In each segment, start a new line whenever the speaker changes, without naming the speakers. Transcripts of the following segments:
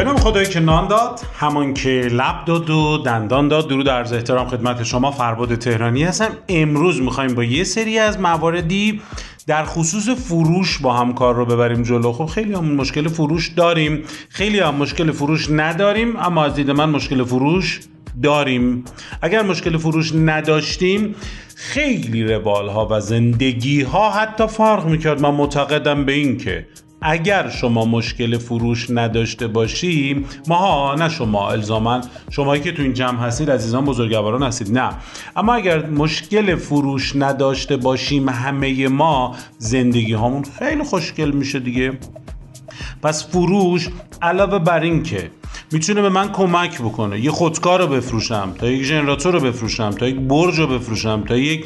به نام خدایی که نان داد همان که لب داد و دندان داد. درود عرض احترام خدمت شما فرباد تهرانی هستم. امروز می‌خوایم با یه سری از مواردی در خصوص فروش با هم کار رو ببریم جلو. خب خیلی هم مشکل فروش داریم. خیلی هم مشکل فروش نداریم اما از دید من مشکل فروش داریم. اگر مشکل فروش نداشتیم خیلی روال ها و زندگی ها حتی فرق می‌کرد. من معتقدم به این که اگر شما مشکل فروش نداشته باشیم ماها نه شما الزاما شمایی که تو این جمع هستید عزیزان بزرگواران هستید نه. اما اگر مشکل فروش نداشته باشیم همه ما زندگی هامون خیلی خوشگل میشه دیگه. پس فروش علاوه بر این که می‌تونه به من کمک بکنه یه خودکار رو بفروشم تا یک ژنراتور رو بفروشم تا یک برج رو بفروشم تا یک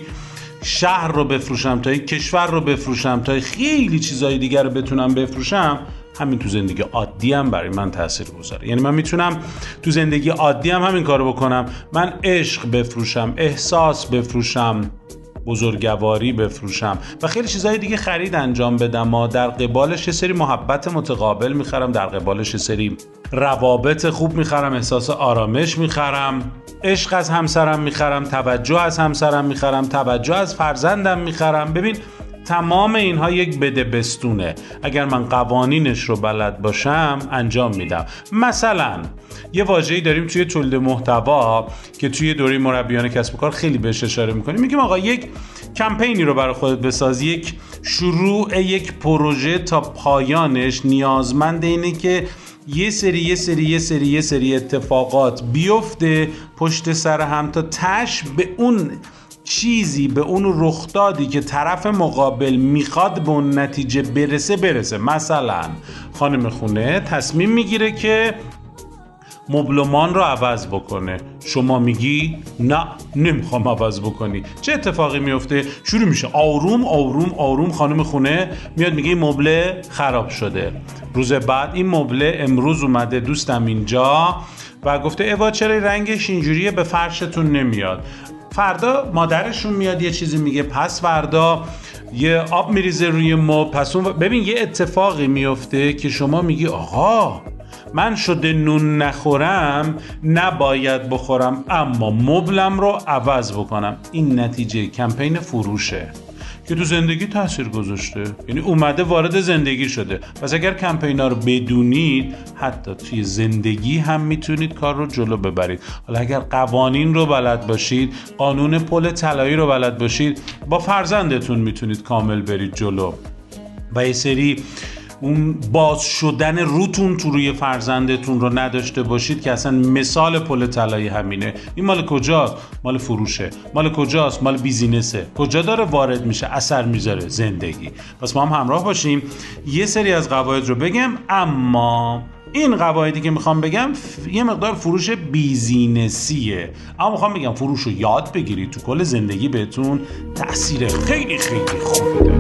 شهر رو بفروشم تا یک کشور رو بفروشم تا خیلی چیزهای دیگر رو بتونم بفروشم همین تو زندگی عادی هم برای من تاثیر گذاره. یعنی من می‌تونم تو زندگی عادی هم همین کارو بکنم. من عشق بفروشم احساس بفروشم بزرگواری بفروشم و خیلی چیزهای دیگه خرید انجام بدم. ما در قبالش یه سری محبت متقابل می‌خرم در قبالش یه سری روابط خوب می‌خرم احساس آرامش می‌خرم. عشق از همسرم می‌خرم توجه از همسرم می‌خرم توجه از فرزندم می‌خرم. ببین تمام اینها یک بده بستونه. اگر من قوانینش رو بلد باشم انجام میدم. مثلا یه واژه‌ای داریم توی تولید محتوا که توی دوره مربیان کسب و کار خیلی بهش اشاره می‌کنیم. میگیم آقا یک کمپینی رو برای خودت بساز. یک شروع یک پروژه تا پایانش نیازمند اینه که یه سری یه سری یه سری یه سری اتفاقات بیفته پشت سر هم تا تش به اون چیزی به اون رخدادی که طرف مقابل می‌خواد به اون نتیجه برسه برسه. مثلا خانم خونه تصمیم می‌گیره که مبلمان رو عوض بکنه. شما میگی نه نمی‌خوام عوض بکنی. چه اتفاقی میفته؟ شروع میشه. آروم آروم آروم خانم خونه میاد میگه مبله خراب شده. روز بعد این مبله امروز اومده دوستم اینجا. و گفته اوا چرا رنگش اینجوریه؟ به فرشتون نمیاد. فردا مادرشون میاد یه چیزی میگه. پس فردا یه آب میریزه روی مبل پس اون ببین یه اتفاقی میفته که شما میگی آقا من شده نون نخورم نباید بخورم اما مبلم رو عوض بکنم. این نتیجه کمپین فروشه. که تو زندگی تاثیر گذاشته. یعنی اومده وارد زندگی شده. پس اگر کمپینا رو بدونید حتی توی زندگی هم می‌تونید کار رو جلو ببرید. حالا اگر قوانین رو بلد باشید قانون پل طلایی رو بلد باشید با فرزندتون می‌تونید کامل برید جلو. و یه سری اون باز شدن روتون تو روی فرزندتون رو نداشته باشید که اصلا مثال پل طلایی همینه. این مال کجاست؟ مال فروشه. مال کجاست؟ مال بیزینسه. کجا داره وارد میشه؟ اثر می‌ذاره زندگی. پس ما هم همراه باشیم. یه سری از قواعد رو بگم اما این قواعدی که می‌خوام بگم یه مقدار فروش بیزینسیه. اما می‌خوام بگم فروش رو یاد بگیرید تو کل زندگی بهتون. تاثیر خیلی خیلی خوبی داره.